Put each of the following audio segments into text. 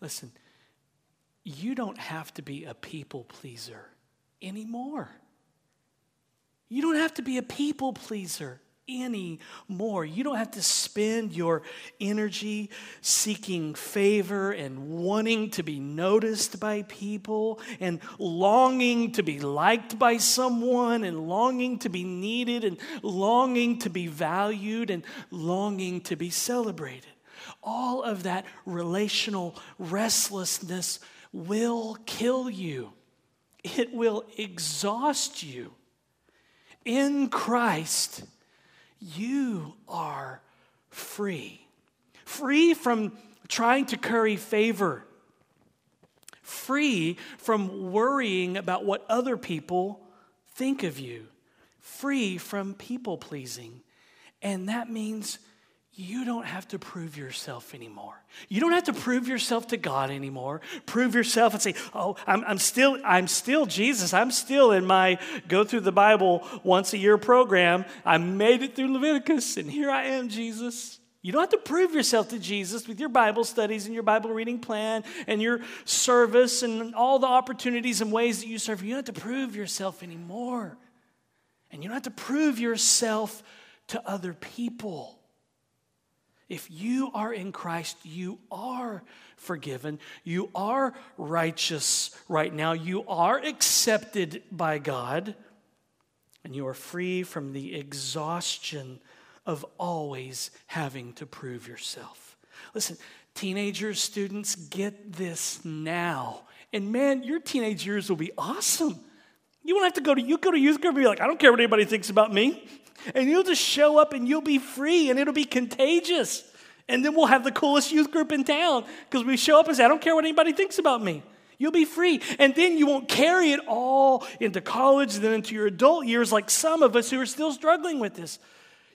Listen, you don't have to be a people pleaser anymore. You don't have to be a people pleaser anymore. You don't have to spend your energy seeking favor and wanting to be noticed by people and longing to be liked by someone and longing to be needed and longing to be valued and longing to be celebrated. All of that relational restlessness will kill you. It will exhaust you. In Christ, you are free. Free from trying to curry favor, free from worrying about what other people think of you, free from people pleasing. And that means you don't have to prove yourself anymore. You don't have to prove yourself to God anymore. Prove yourself and say, "Oh, I'm, I'm still, I'm still Jesus. I'm still in my go through the Bible once a year program. I made it through Leviticus, and here I am, Jesus." You don't have to prove yourself to Jesus with your Bible studies and your Bible reading plan and your service and all the opportunities and ways that you serve. You don't have to prove yourself anymore. And you don't have to prove yourself to other people. If you are in Christ, you are forgiven. You are righteous right now. You are accepted by God. And you are free from the exhaustion of always having to prove yourself. Listen, teenagers, students, get this now. And man, your teenage years will be awesome. You won't have to go to you go to youth group and be like, I don't care what anybody thinks about me. And you'll just show up and you'll be free and it'll be contagious. And then we'll have the coolest youth group in town because we show up and say, I don't care what anybody thinks about me. You'll be free. And then you won't carry it all into college and then into your adult years like some of us who are still struggling with this.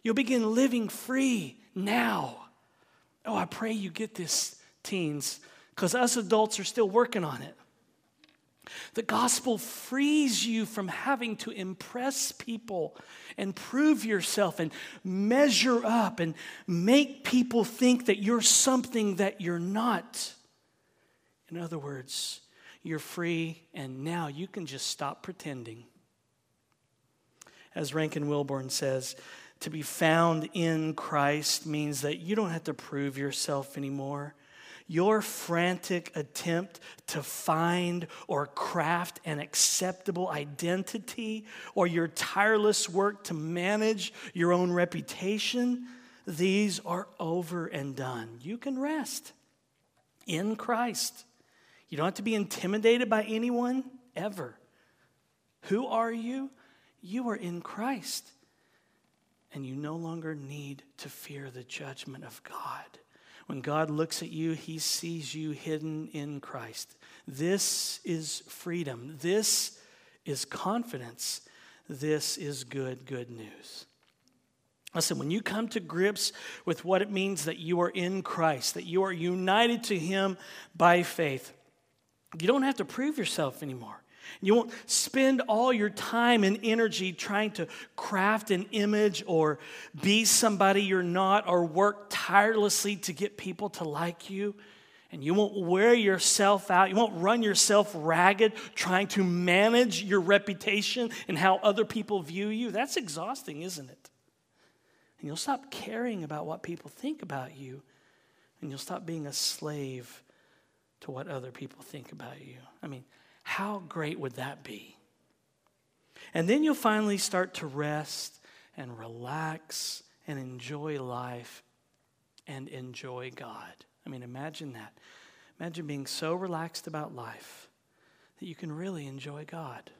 You'll begin living free now. Oh, I pray you get this, teens, because us adults are still working on it. The gospel frees you from having to impress people and prove yourself and measure up and make people think that you're something that you're not. In other words, you're free and now you can just stop pretending. As Rankin Wilbourne says, to be found in Christ means that you don't have to prove yourself anymore. Your frantic attempt to find or craft an acceptable identity, or your tireless work to manage your own reputation, these are over and done. You can rest in Christ. You don't have to be intimidated by anyone ever. Who are you? You are in Christ. And you no longer need to fear the judgment of God. When God looks at you, he sees you hidden in Christ. This is freedom. This is confidence. This is good, good news. Listen, when you come to grips with what it means that you are in Christ, that you are united to Him by faith, you don't have to prove yourself anymore. You won't spend all your time and energy trying to craft an image or be somebody you're not or work tirelessly to get people to like you. And you won't wear yourself out. You won't run yourself ragged trying to manage your reputation and how other people view you. That's exhausting, isn't it? And you'll stop caring about what people think about you, and you'll stop being a slave to what other people think about you. I mean, how great would that be? And then you'll finally start to rest and relax and enjoy life and enjoy God. I mean, imagine that. Imagine being so relaxed about life that you can really enjoy God.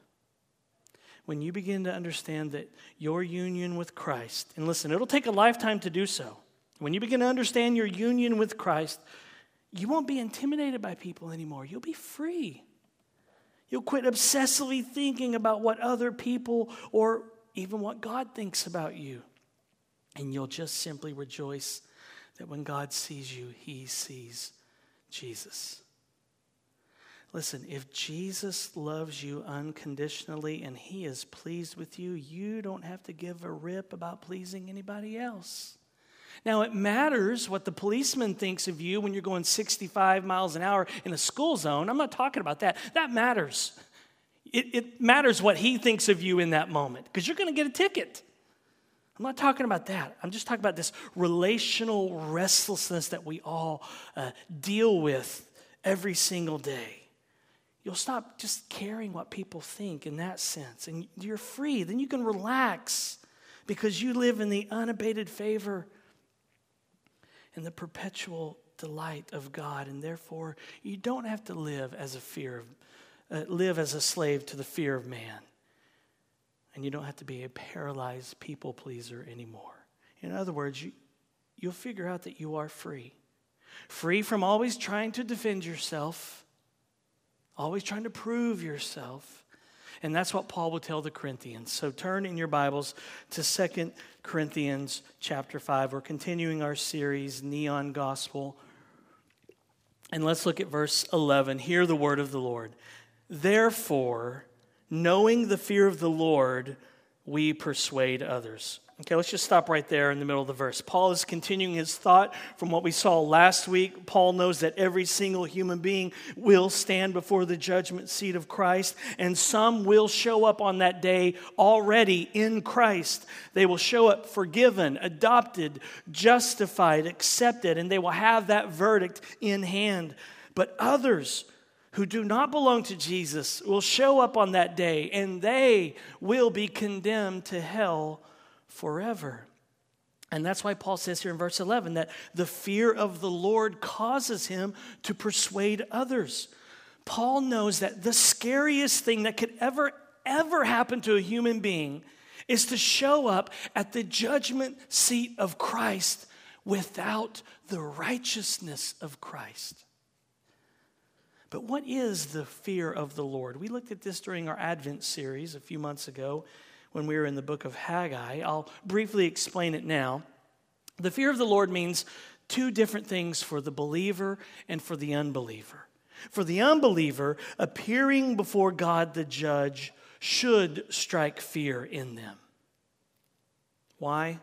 When you begin to understand that your union with Christ, and listen, it'll take a lifetime to do so. When you begin to understand your union with Christ, you won't be intimidated by people anymore. You'll be free. You'll quit obsessively thinking about what other people or even what God thinks about you. And you'll just simply rejoice that when God sees you, he sees Jesus. Listen, if Jesus loves you unconditionally and he is pleased with you, you don't have to give a rip about pleasing anybody else. Now, it matters what the policeman thinks of you when you're going 65 miles an hour in a school zone. I'm not talking about that. That matters. It, it matters what he thinks of you in that moment because you're going to get a ticket. I'm not talking about that. I'm just talking about this relational restlessness that we all uh, deal with every single day. You'll stop just caring what people think in that sense, and you're free. Then you can relax because you live in the unabated favor and the perpetual delight of God, and therefore you don't have to live as a fear of, uh, live as a slave to the fear of man, and you don't have to be a paralyzed people pleaser anymore. In other words, you, you'll figure out that you are free, free from always trying to defend yourself, always trying to prove yourself and that's what Paul will tell the Corinthians. So turn in your Bibles to Second Corinthians chapter 5. We're continuing our series, Neon Gospel. And let's look at verse 11. Hear the word of the Lord. Therefore, knowing the fear of the Lord, we persuade others. Okay, let's just stop right there in the middle of the verse. Paul is continuing his thought from what we saw last week. Paul knows that every single human being will stand before the judgment seat of Christ, and some will show up on that day already in Christ. They will show up forgiven, adopted, justified, accepted, and they will have that verdict in hand. But others, who do not belong to Jesus will show up on that day and they will be condemned to hell forever. And that's why Paul says here in verse 11 that the fear of the Lord causes him to persuade others. Paul knows that the scariest thing that could ever, ever happen to a human being is to show up at the judgment seat of Christ without the righteousness of Christ. But what is the fear of the Lord? We looked at this during our Advent series a few months ago when we were in the book of Haggai. I'll briefly explain it now. The fear of the Lord means two different things for the believer and for the unbeliever. For the unbeliever, appearing before God the judge should strike fear in them. Why?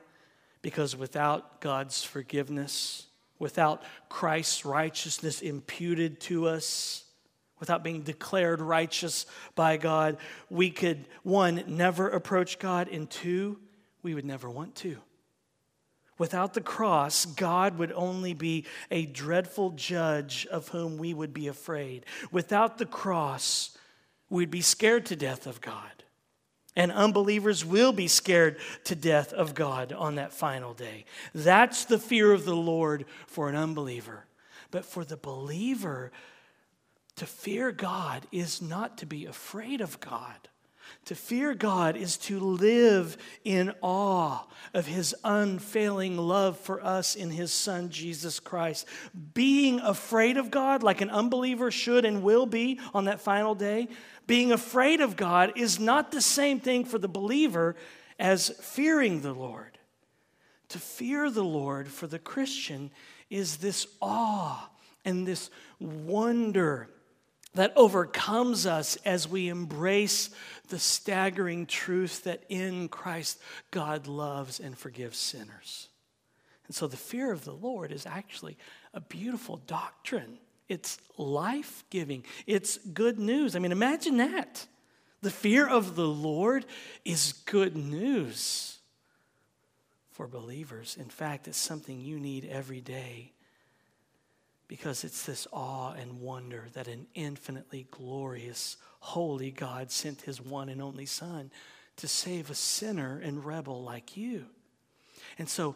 Because without God's forgiveness, without Christ's righteousness imputed to us, without being declared righteous by God, we could, one, never approach God, and two, we would never want to. Without the cross, God would only be a dreadful judge of whom we would be afraid. Without the cross, we'd be scared to death of God. And unbelievers will be scared to death of God on that final day. That's the fear of the Lord for an unbeliever. But for the believer, to fear God is not to be afraid of God. To fear God is to live in awe of His unfailing love for us in His Son, Jesus Christ. Being afraid of God, like an unbeliever should and will be on that final day, being afraid of God is not the same thing for the believer as fearing the Lord. To fear the Lord for the Christian is this awe and this wonder that overcomes us as we embrace the staggering truth that in Christ God loves and forgives sinners. And so the fear of the Lord is actually a beautiful doctrine. It's life giving, it's good news. I mean, imagine that. The fear of the Lord is good news for believers. In fact, it's something you need every day because it's this awe and wonder that an infinitely glorious, holy God sent his one and only Son to save a sinner and rebel like you. And so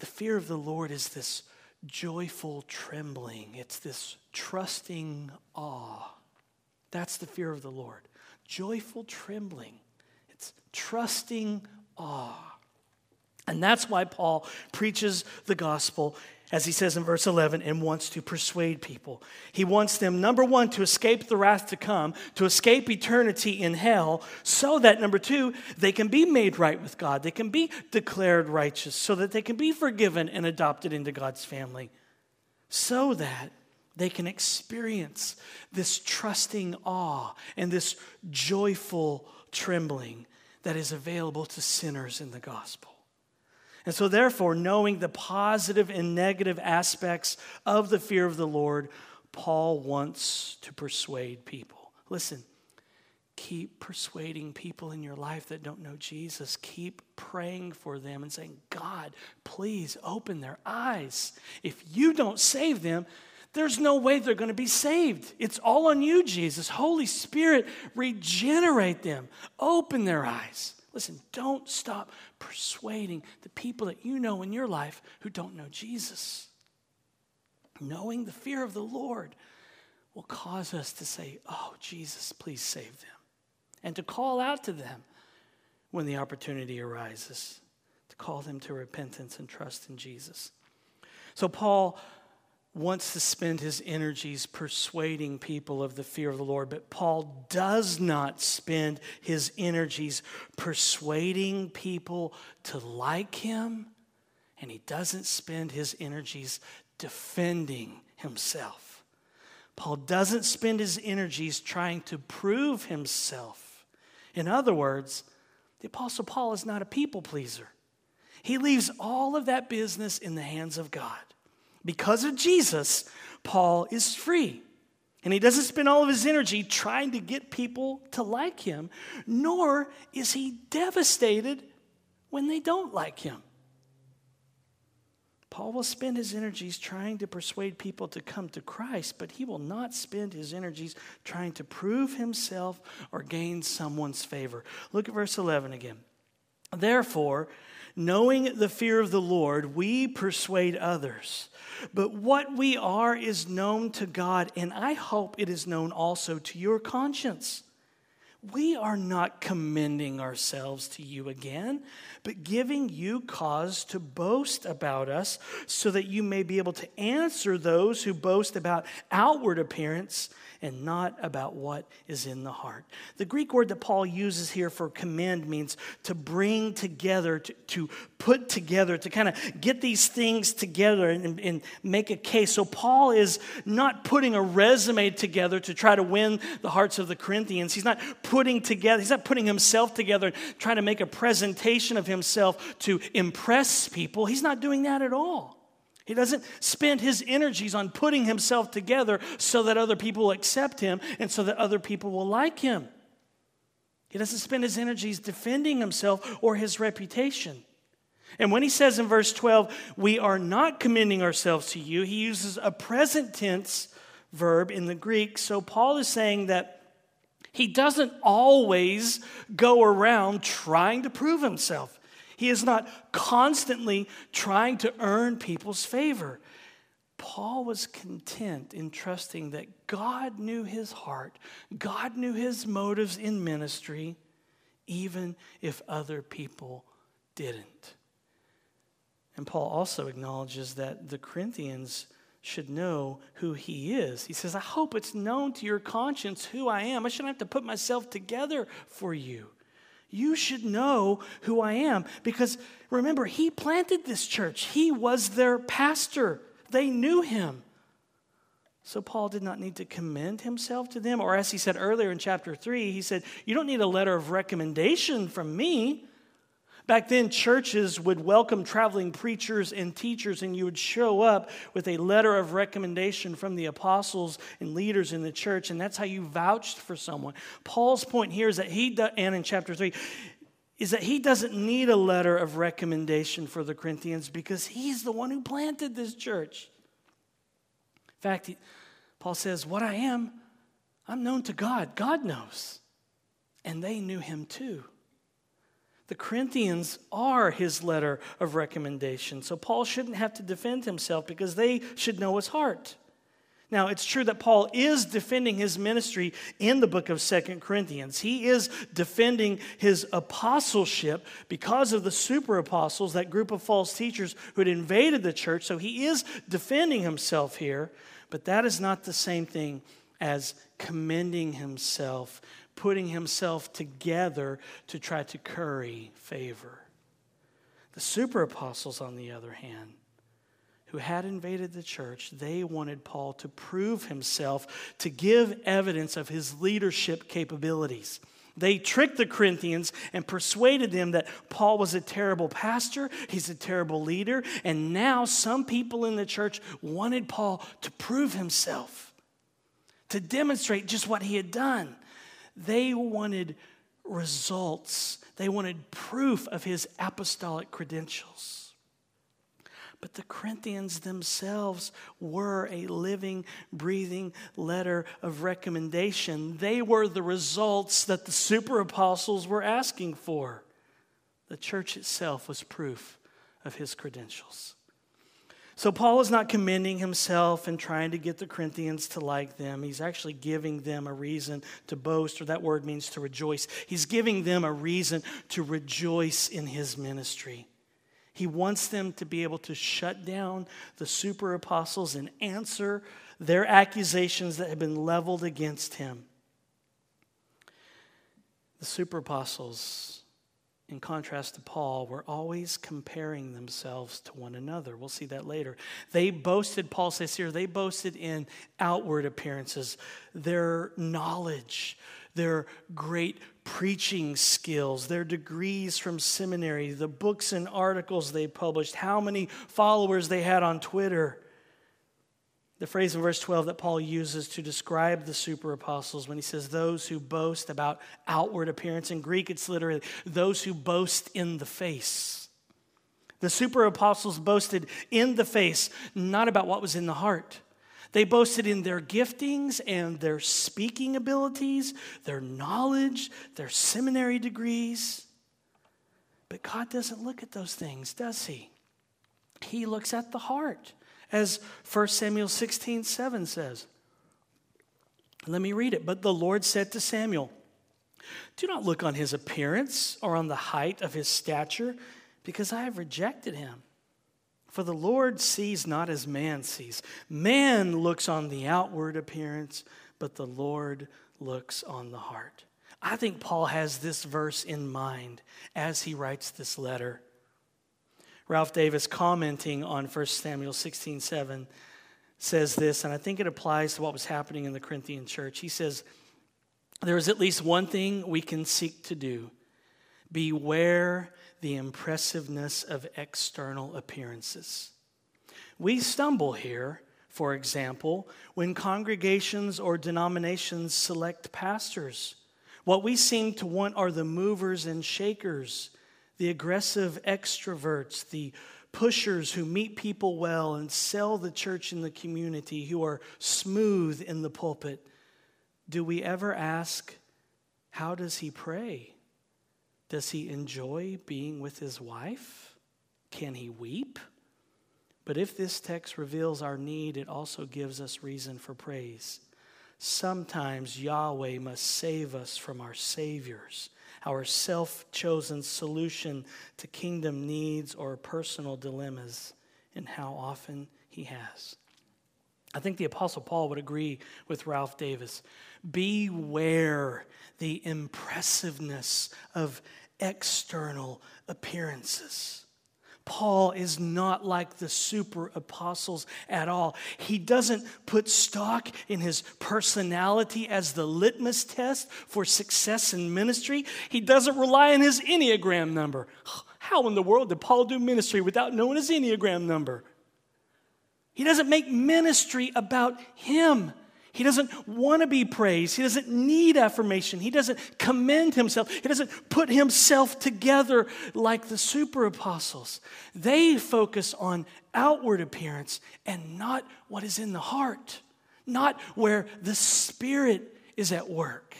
the fear of the Lord is this joyful trembling, it's this trusting awe. That's the fear of the Lord. Joyful trembling, it's trusting awe. And that's why Paul preaches the gospel as he says in verse 11, and wants to persuade people. He wants them, number one, to escape the wrath to come, to escape eternity in hell, so that, number two, they can be made right with God. They can be declared righteous, so that they can be forgiven and adopted into God's family, so that they can experience this trusting awe and this joyful trembling that is available to sinners in the gospel. And so, therefore, knowing the positive and negative aspects of the fear of the Lord, Paul wants to persuade people. Listen, keep persuading people in your life that don't know Jesus. Keep praying for them and saying, God, please open their eyes. If you don't save them, there's no way they're going to be saved. It's all on you, Jesus. Holy Spirit, regenerate them, open their eyes. Listen, don't stop persuading the people that you know in your life who don't know Jesus. Knowing the fear of the Lord will cause us to say, Oh, Jesus, please save them. And to call out to them when the opportunity arises, to call them to repentance and trust in Jesus. So, Paul wants to spend his energies persuading people of the fear of the Lord, but Paul does not spend his energies persuading people to like him, and he doesn't spend his energies defending himself. Paul doesn't spend his energies trying to prove himself. In other words, the Apostle Paul is not a people pleaser. He leaves all of that business in the hands of God. Because of Jesus, Paul is free. And he doesn't spend all of his energy trying to get people to like him, nor is he devastated when they don't like him. Paul will spend his energies trying to persuade people to come to Christ, but he will not spend his energies trying to prove himself or gain someone's favor. Look at verse 11 again. Therefore, knowing the fear of the Lord, we persuade others. But what we are is known to God, and I hope it is known also to your conscience. We are not commending ourselves to you again, but giving you cause to boast about us, so that you may be able to answer those who boast about outward appearance and not about what is in the heart. The Greek word that Paul uses here for commend means to bring together, to, to put together, to kind of get these things together and, and make a case. So Paul is not putting a resume together to try to win the hearts of the Corinthians. He's not putting together, he's not putting himself together, and trying to make a presentation of himself to impress people. He's not doing that at all. He doesn't spend his energies on putting himself together so that other people accept him and so that other people will like him. He doesn't spend his energies defending himself or his reputation. And when he says in verse 12, we are not commending ourselves to you, he uses a present tense verb in the Greek. So Paul is saying that he doesn't always go around trying to prove himself. He is not constantly trying to earn people's favor. Paul was content in trusting that God knew his heart, God knew his motives in ministry, even if other people didn't. And Paul also acknowledges that the Corinthians should know who he is. He says, I hope it's known to your conscience who I am. I shouldn't have to put myself together for you. You should know who I am. Because remember, he planted this church, he was their pastor. They knew him. So Paul did not need to commend himself to them. Or as he said earlier in chapter 3, he said, You don't need a letter of recommendation from me. Back then, churches would welcome traveling preachers and teachers, and you would show up with a letter of recommendation from the apostles and leaders in the church, and that's how you vouched for someone. Paul's point here is that he, and in chapter 3, is that he doesn't need a letter of recommendation for the Corinthians because he's the one who planted this church. In fact, Paul says, What I am, I'm known to God. God knows. And they knew him too. The Corinthians are his letter of recommendation. So Paul shouldn't have to defend himself because they should know his heart. Now, it's true that Paul is defending his ministry in the book of Second Corinthians. He is defending his apostleship because of the super apostles, that group of false teachers who had invaded the church. So he is defending himself here, but that is not the same thing as commending himself putting himself together to try to curry favor. The super apostles, on the other hand, who had invaded the church, they wanted Paul to prove himself, to give evidence of his leadership capabilities. They tricked the Corinthians and persuaded them that Paul was a terrible pastor, he's a terrible leader, and now some people in the church wanted Paul to prove himself, to demonstrate just what he had done. They wanted results, they wanted proof of his apostolic credentials. But the Corinthians themselves were a living, breathing letter of recommendation. They were the results that the super apostles were asking for. The church itself was proof of his credentials. So, Paul is not commending himself and trying to get the Corinthians to like them. He's actually giving them a reason to boast, or that word means to rejoice. He's giving them a reason to rejoice in his ministry. He wants them to be able to shut down the super apostles and answer their accusations that have been leveled against him. The super apostles, in contrast to Paul, were always comparing themselves to one another. We'll see that later. They boasted, Paul says here, they boasted in outward appearances, their knowledge, their great preaching skills, their degrees from seminary, the books and articles they published, how many followers they had on Twitter. The phrase in verse 12 that Paul uses to describe the super apostles when he says, those who boast about outward appearance. In Greek, it's literally those who boast in the face. The super apostles boasted in the face, not about what was in the heart. They boasted in their giftings and their speaking abilities, their knowledge, their seminary degrees. But God doesn't look at those things, does He? He looks at the heart, as 1 Samuel 16 7 says. Let me read it. But the Lord said to Samuel, Do not look on his appearance or on the height of his stature, because I have rejected him. For the Lord sees not as man sees. Man looks on the outward appearance, but the Lord looks on the heart. I think Paul has this verse in mind as he writes this letter. Ralph Davis, commenting on 1 Samuel 16 7, says this, and I think it applies to what was happening in the Corinthian church. He says, There is at least one thing we can seek to do beware the impressiveness of external appearances. We stumble here, for example, when congregations or denominations select pastors. What we seem to want are the movers and shakers, the aggressive extroverts, the pushers who meet people well and sell the church in the community, who are smooth in the pulpit. Do we ever ask, how does he pray? Does he enjoy being with his wife? Can he weep? But if this text reveals our need, it also gives us reason for praise. Sometimes Yahweh must save us from our saviors, our self chosen solution to kingdom needs or personal dilemmas, and how often he has. I think the Apostle Paul would agree with Ralph Davis. Beware the impressiveness of external appearances. Paul is not like the super apostles at all. He doesn't put stock in his personality as the litmus test for success in ministry. He doesn't rely on his Enneagram number. How in the world did Paul do ministry without knowing his Enneagram number? He doesn't make ministry about him. He doesn't want to be praised. He doesn't need affirmation. He doesn't commend himself. He doesn't put himself together like the super apostles. They focus on outward appearance and not what is in the heart, not where the Spirit is at work.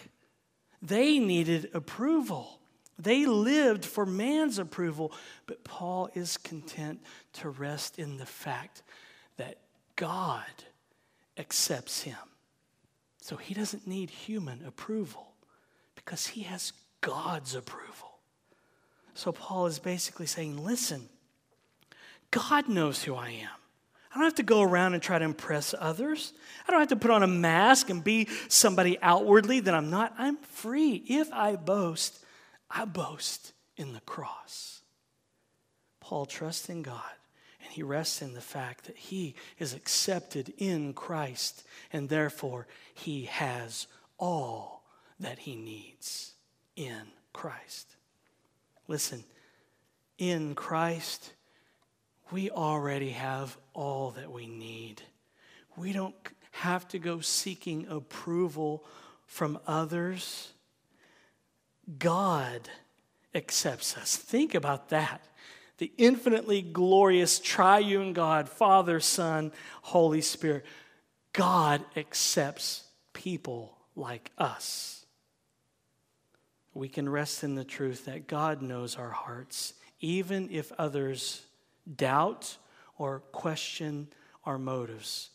They needed approval. They lived for man's approval, but Paul is content to rest in the fact that God accepts him. So he doesn't need human approval because he has God's approval. So Paul is basically saying, listen, God knows who I am. I don't have to go around and try to impress others. I don't have to put on a mask and be somebody outwardly that I'm not. I'm free. If I boast, I boast in the cross. Paul trusts in God he rests in the fact that he is accepted in Christ, and therefore he has all that he needs in Christ. Listen, in Christ, we already have all that we need. We don't have to go seeking approval from others. God accepts us. Think about that. The infinitely glorious triune God, Father, Son, Holy Spirit. God accepts people like us. We can rest in the truth that God knows our hearts, even if others doubt or question our motives.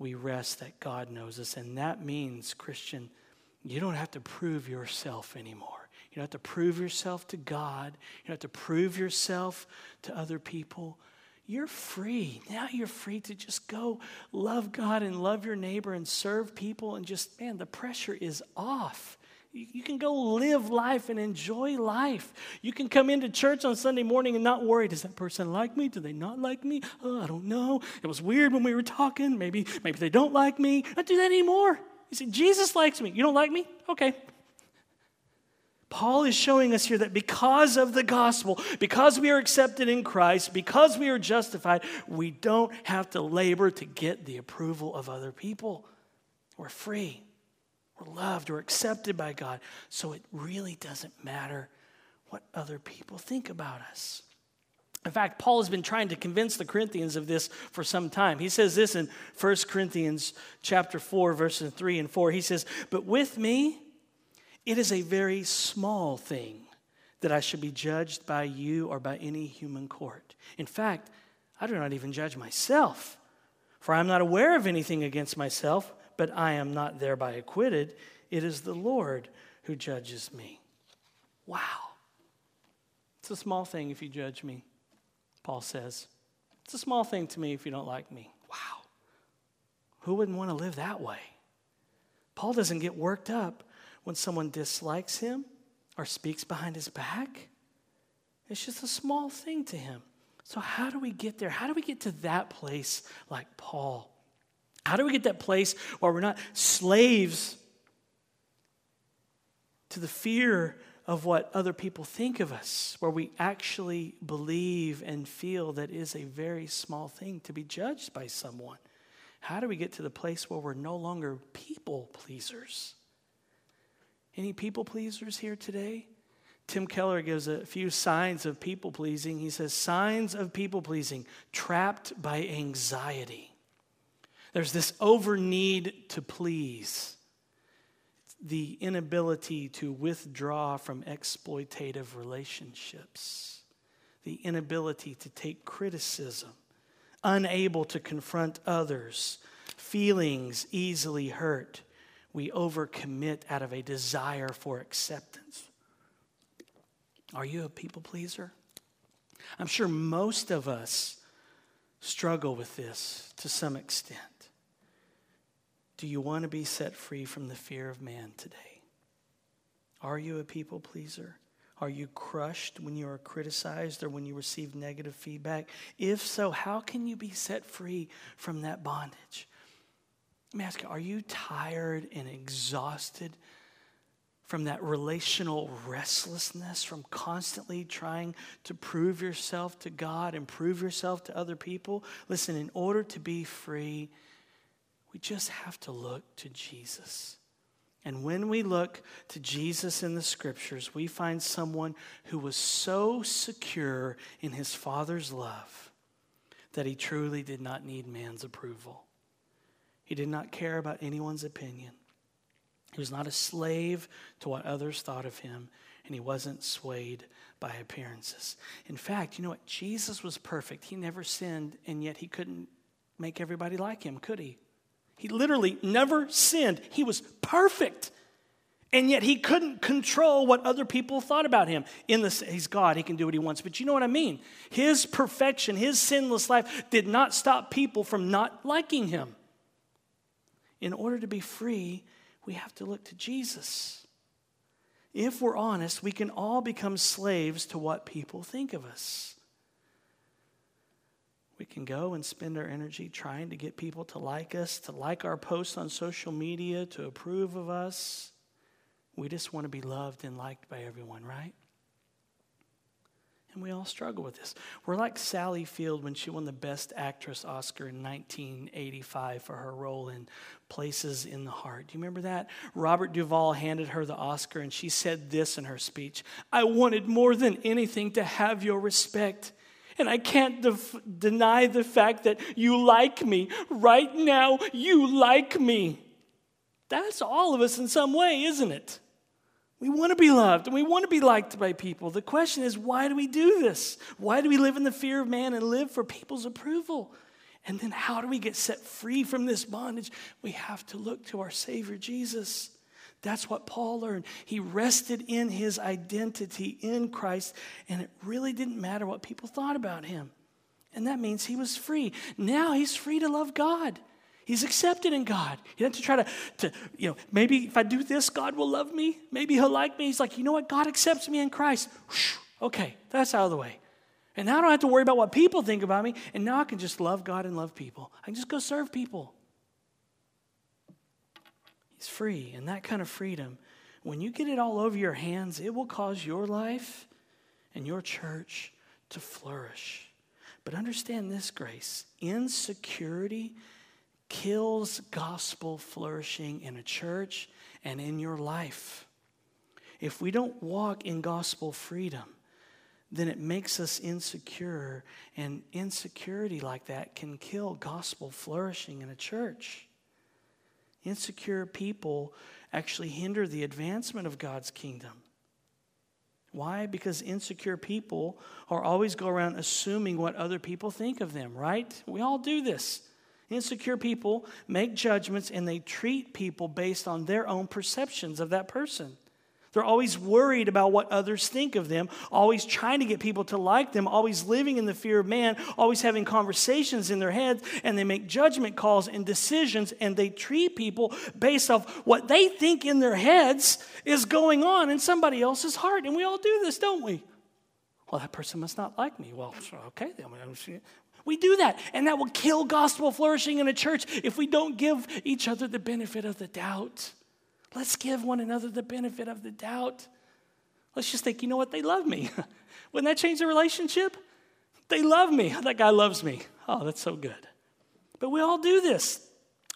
We rest that God knows us. And that means, Christian, you don't have to prove yourself anymore. You don't have to prove yourself to God. You don't have to prove yourself to other people. You're free. Now you're free to just go love God and love your neighbor and serve people and just, man, the pressure is off. You can go live life and enjoy life. You can come into church on Sunday morning and not worry, does that person like me? Do they not like me? Oh, I don't know. It was weird when we were talking. Maybe, maybe they don't like me. I do that anymore. You see, Jesus likes me. You don't like me? Okay. Paul is showing us here that because of the gospel, because we are accepted in Christ, because we are justified, we don't have to labor to get the approval of other people. We're free. We're loved, we're accepted by God. So it really doesn't matter what other people think about us. In fact, Paul has been trying to convince the Corinthians of this for some time. He says this in 1 Corinthians chapter 4 verses 3 and 4. He says, "But with me it is a very small thing that I should be judged by you or by any human court. In fact, I do not even judge myself, for I am not aware of anything against myself, but I am not thereby acquitted. It is the Lord who judges me. Wow. It's a small thing if you judge me, Paul says. It's a small thing to me if you don't like me. Wow. Who wouldn't want to live that way? Paul doesn't get worked up when someone dislikes him or speaks behind his back. It's just a small thing to him. So, how do we get there? How do we get to that place like Paul? How do we get that place where we're not slaves to the fear of what other people think of us, where we actually believe and feel that is a very small thing to be judged by someone? How do we get to the place where we're no longer people pleasers? Any people pleasers here today? Tim Keller gives a few signs of people pleasing. He says, Signs of people pleasing, trapped by anxiety. There's this over need to please, the inability to withdraw from exploitative relationships, the inability to take criticism, unable to confront others, feelings easily hurt. We overcommit out of a desire for acceptance. Are you a people pleaser? I'm sure most of us struggle with this to some extent. Do you want to be set free from the fear of man today? Are you a people pleaser? Are you crushed when you are criticized or when you receive negative feedback? If so, how can you be set free from that bondage? Let me ask you, are you tired and exhausted from that relational restlessness, from constantly trying to prove yourself to God and prove yourself to other people? Listen, in order to be free, we just have to look to Jesus. And when we look to Jesus in the scriptures, we find someone who was so secure in his Father's love that he truly did not need man's approval. He did not care about anyone's opinion. He was not a slave to what others thought of him, and he wasn't swayed by appearances. In fact, you know what? Jesus was perfect. He never sinned, and yet he couldn't make everybody like him, could he? He literally never sinned. He was perfect. And yet he couldn't control what other people thought about him. In the he's God, he can do what he wants. But you know what I mean? His perfection, his sinless life did not stop people from not liking him. In order to be free, we have to look to Jesus. If we're honest, we can all become slaves to what people think of us. We can go and spend our energy trying to get people to like us, to like our posts on social media, to approve of us. We just want to be loved and liked by everyone, right? And we all struggle with this. We're like Sally Field when she won the Best Actress Oscar in 1985 for her role in Places in the Heart. Do you remember that? Robert Duvall handed her the Oscar, and she said this in her speech I wanted more than anything to have your respect. And I can't def- deny the fact that you like me. Right now, you like me. That's all of us in some way, isn't it? We want to be loved and we want to be liked by people. The question is, why do we do this? Why do we live in the fear of man and live for people's approval? And then how do we get set free from this bondage? We have to look to our Savior Jesus. That's what Paul learned. He rested in his identity in Christ, and it really didn't matter what people thought about him. And that means he was free. Now he's free to love God. He's accepted in God. He doesn't try to, to, you know, maybe if I do this, God will love me. Maybe he'll like me. He's like, you know what? God accepts me in Christ. Okay, that's out of the way. And now I don't have to worry about what people think about me. And now I can just love God and love people. I can just go serve people. He's free. And that kind of freedom, when you get it all over your hands, it will cause your life and your church to flourish. But understand this, Grace insecurity kills gospel flourishing in a church and in your life. If we don't walk in gospel freedom, then it makes us insecure, and insecurity like that can kill gospel flourishing in a church. Insecure people actually hinder the advancement of God's kingdom. Why? Because insecure people are always go around assuming what other people think of them, right? We all do this. Insecure people make judgments and they treat people based on their own perceptions of that person. They're always worried about what others think of them, always trying to get people to like them, always living in the fear of man, always having conversations in their heads, and they make judgment calls and decisions, and they treat people based off what they think in their heads is going on in somebody else's heart. And we all do this, don't we? Well, that person must not like me. Well, okay, then we do that, and that will kill gospel flourishing in a church if we don't give each other the benefit of the doubt. Let's give one another the benefit of the doubt. Let's just think, you know what? They love me. Wouldn't that change the relationship? They love me. That guy loves me. Oh, that's so good. But we all do this.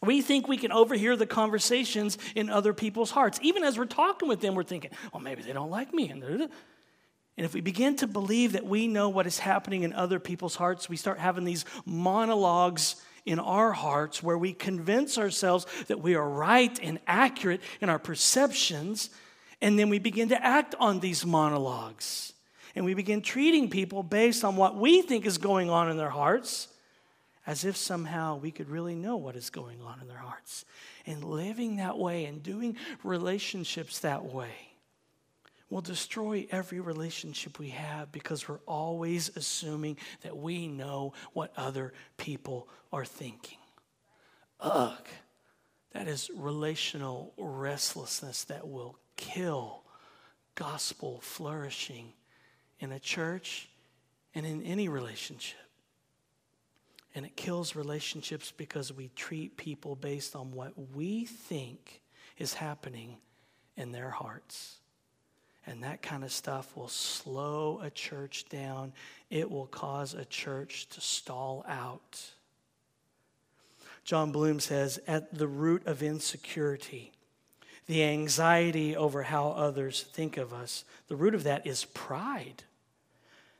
We think we can overhear the conversations in other people's hearts. Even as we're talking with them, we're thinking, well, maybe they don't like me. And uh, if we begin to believe that we know what is happening in other people's hearts, we start having these monologues in our hearts where we convince ourselves that we are right and accurate in our perceptions, and then we begin to act on these monologues. And we begin treating people based on what we think is going on in their hearts as if somehow we could really know what is going on in their hearts. And living that way and doing relationships that way will destroy every relationship we have because we're always assuming that we know what other people are thinking. Ugh, that is relational restlessness that will kill gospel flourishing in a church and in any relationship. And it kills relationships because we treat people based on what we think is happening in their hearts. And that kind of stuff will slow a church down. It will cause a church to stall out. Jon Bloom says, at the root of insecurity, the anxiety over how others think of us, the root of that is pride.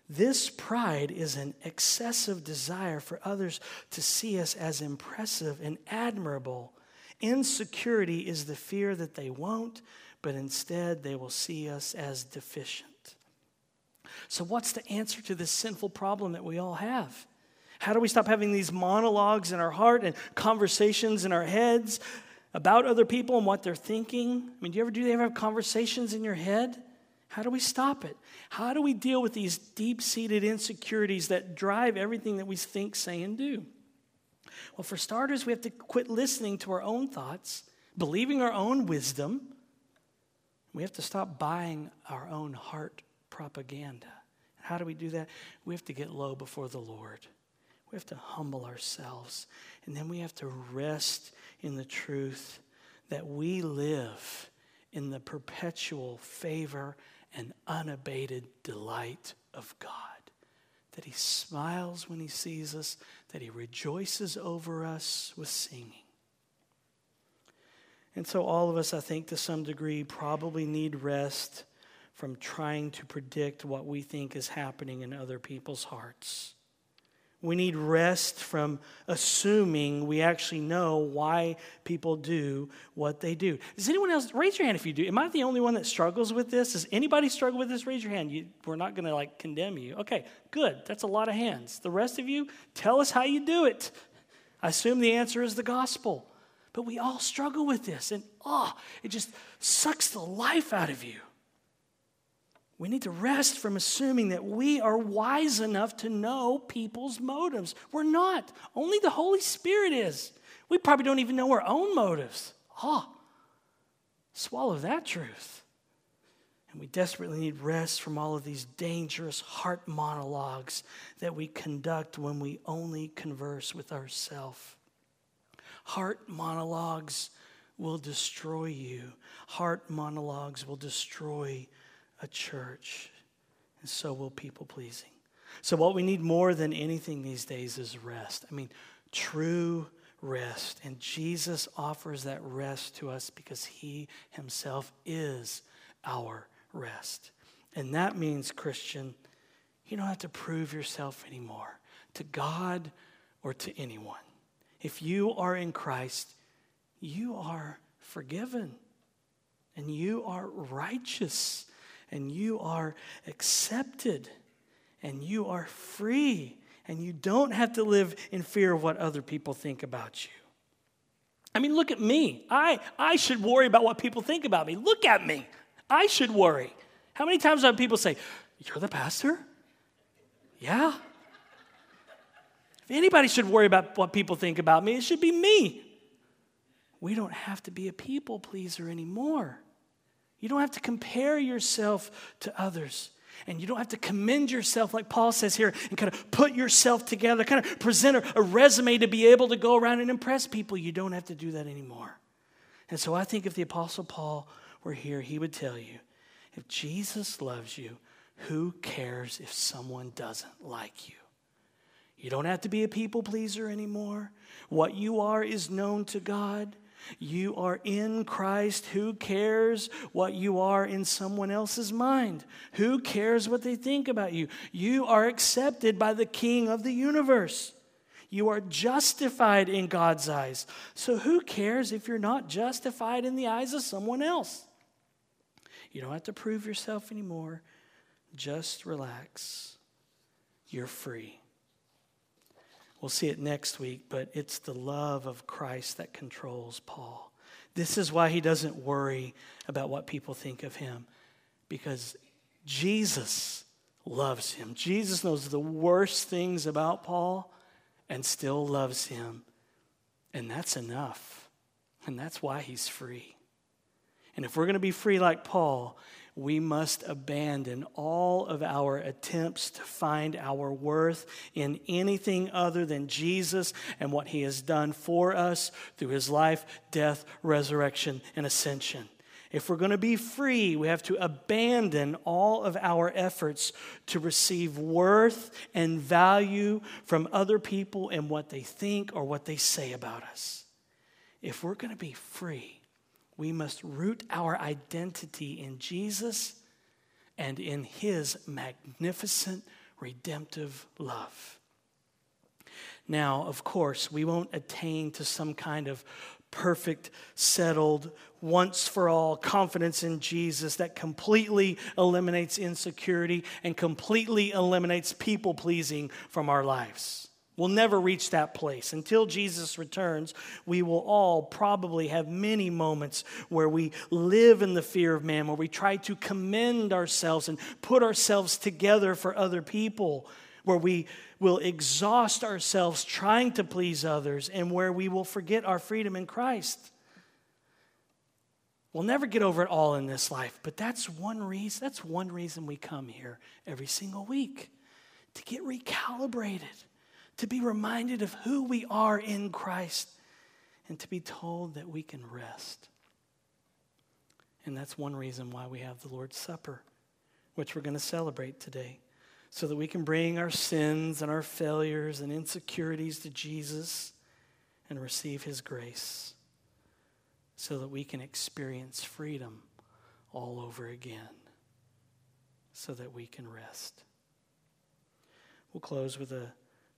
This pride is an excessive desire for others to see us as impressive and admirable. Insecurity is the fear that they won't, but instead they will see us as deficient. So, what's the answer to this sinful problem that we all have? How do we stop having these monologues in our heart and conversations in our heads about other people and what they're thinking? I mean, do you ever do you ever have conversations in your head? How do we stop it? How do we deal with these deep seated insecurities that drive everything that we think, say, and do? Well, for starters, we have to quit listening to our own thoughts, believing our own wisdom, we have to stop buying our own heart propaganda. How do we do that? We have to get low before the Lord. We have to humble ourselves. And then we have to rest in the truth that we live in the perpetual favor and unabated delight of God. That He smiles when He sees us, that He rejoices over us with singing. And so, all of us, I think, to some degree, probably need rest from trying to predict what we think is happening in other people's hearts. We need rest from assuming we actually know why people do what they do. Does anyone else raise your hand if you do? Am I the only one that struggles with this? Does anybody struggle with this? Raise your hand. You, we're not going to like condemn you. Okay, good. That's a lot of hands. The rest of you, tell us how you do it. I assume the answer is the gospel. But we all struggle with this, and oh, it just sucks the life out of you. We need to rest from assuming that we are wise enough to know people's motives. We're not. Only the Holy Spirit is. We probably don't even know our own motives. Ah, oh, swallow that truth. And we desperately need rest from all of these dangerous heart monologues that we conduct when we only converse with ourselves. Heart monologues will destroy you, heart monologues will destroy a church, and so will people pleasing. So, what we need more than anything these days is rest. I mean, true rest. And Jesus offers that rest to us because he himself is our rest. And that means, Christian, you don't have to prove yourself anymore to God or to anyone. If you are in Christ, you are forgiven and you are righteous and you are accepted and you are free and you don't have to live in fear of what other people think about you. I mean, look at me. I, I should worry about what people think about me. Look at me. I should worry. How many times have people say, You're the pastor? Yeah. If anybody should worry about what people think about me, it should be me. We don't have to be a people pleaser anymore. You don't have to compare yourself to others. And you don't have to commend yourself, like Paul says here, and kind of put yourself together, kind of present a, a resume to be able to go around and impress people. You don't have to do that anymore. And so I think if the Apostle Paul were here, he would tell you if Jesus loves you, who cares if someone doesn't like you? You don't have to be a people pleaser anymore. What you are is known to God. You are in Christ. Who cares what you are in someone else's mind? Who cares what they think about you? You are accepted by the King of the universe. You are justified in God's eyes. So who cares if you're not justified in the eyes of someone else? You don't have to prove yourself anymore. Just relax. You're free. We'll see it next week, but it's the love of Christ that controls Paul. This is why he doesn't worry about what people think of him, because Jesus loves him. Jesus knows the worst things about Paul and still loves him. And that's enough. And that's why he's free. And if we're going to be free like Paul, we must abandon all of our attempts to find our worth in anything other than Jesus and what he has done for us through his life, death, resurrection, and ascension. If we're going to be free, we have to abandon all of our efforts to receive worth and value from other people and what they think or what they say about us. If we're going to be free, we must root our identity in Jesus and in his magnificent redemptive love. Now, of course, we won't attain to some kind of perfect, settled, once for all confidence in Jesus that completely eliminates insecurity and completely eliminates people pleasing from our lives. We'll never reach that place. Until Jesus returns, we will all probably have many moments where we live in the fear of man, where we try to commend ourselves and put ourselves together for other people, where we will exhaust ourselves trying to please others, and where we will forget our freedom in Christ. We'll never get over it all in this life, but that's one reason, that's one reason we come here every single week to get recalibrated to be reminded of who we are in Christ, and to be told that we can rest. And that's one reason why we have the Lord's Supper, which we're going to celebrate today, so that we can bring our sins and our failures and insecurities to Jesus and receive his grace, so that we can experience freedom all over again, so that we can rest. We'll close with a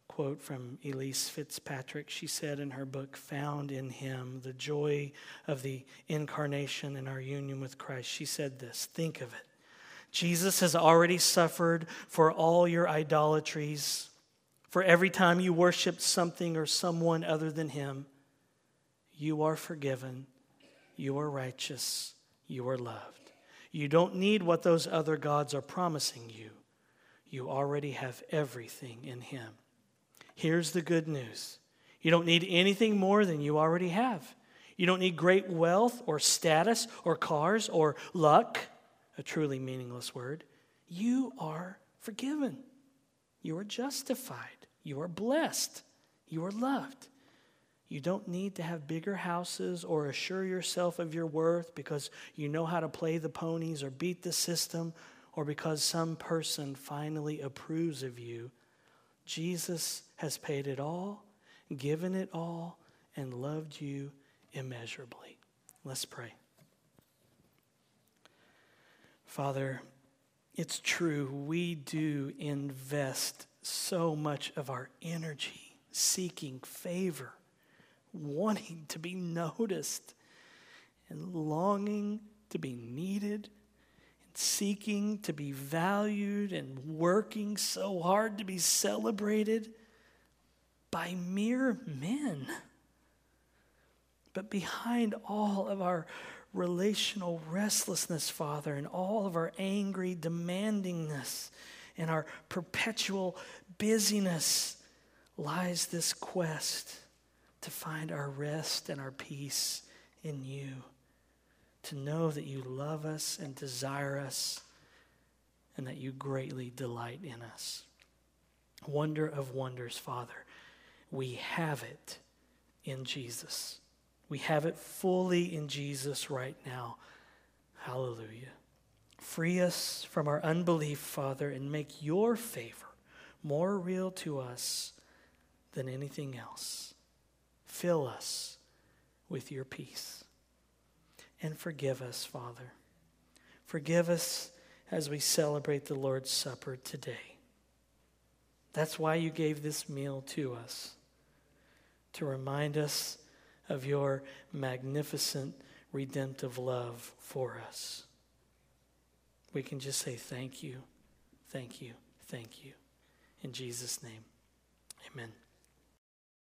quote from Elyse Fitzpatrick. She said in her book, Found in Him, The Joy of the Incarnation and Our Union with Christ, she said this Think of it. Jesus has already suffered for all your idolatries, for every time you worship something or someone other than Him. You are forgiven, you are righteous, you are loved. You don't need what those other gods are promising you. You already have everything in Him. Here's the good news you don't need anything more than you already have. You don't need great wealth or status or cars or luck, a truly meaningless word. You are forgiven. You are justified. You are blessed. You are loved. You don't need to have bigger houses or assure yourself of your worth because you know how to play the ponies or beat the system or because some person finally approves of you. Jesus has paid it all, given it all, and loved you immeasurably. Let's pray. Father, it's true, we do invest so much of our energy seeking favor, wanting to be noticed, and longing to be needed, and seeking to be valued, and working so hard to be celebrated by mere men. But behind all of our relational restlessness, Father, and all of our angry demandingness and our perpetual busyness lies this quest to find our rest and our peace in you, to know that you love us and desire us, and that you greatly delight in us. Wonder of wonders, Father. We have it in Jesus. We have it fully in Jesus right now. Hallelujah. Free us from our unbelief, Father, and make your favor more real to us than anything else. Fill us with your peace. And forgive us, Father. Forgive us as we celebrate the Lord's Supper today. That's why you gave this meal to us to remind us of your magnificent redemptive love for us. We can just say thank you, thank you, thank you. In Jesus' name, amen.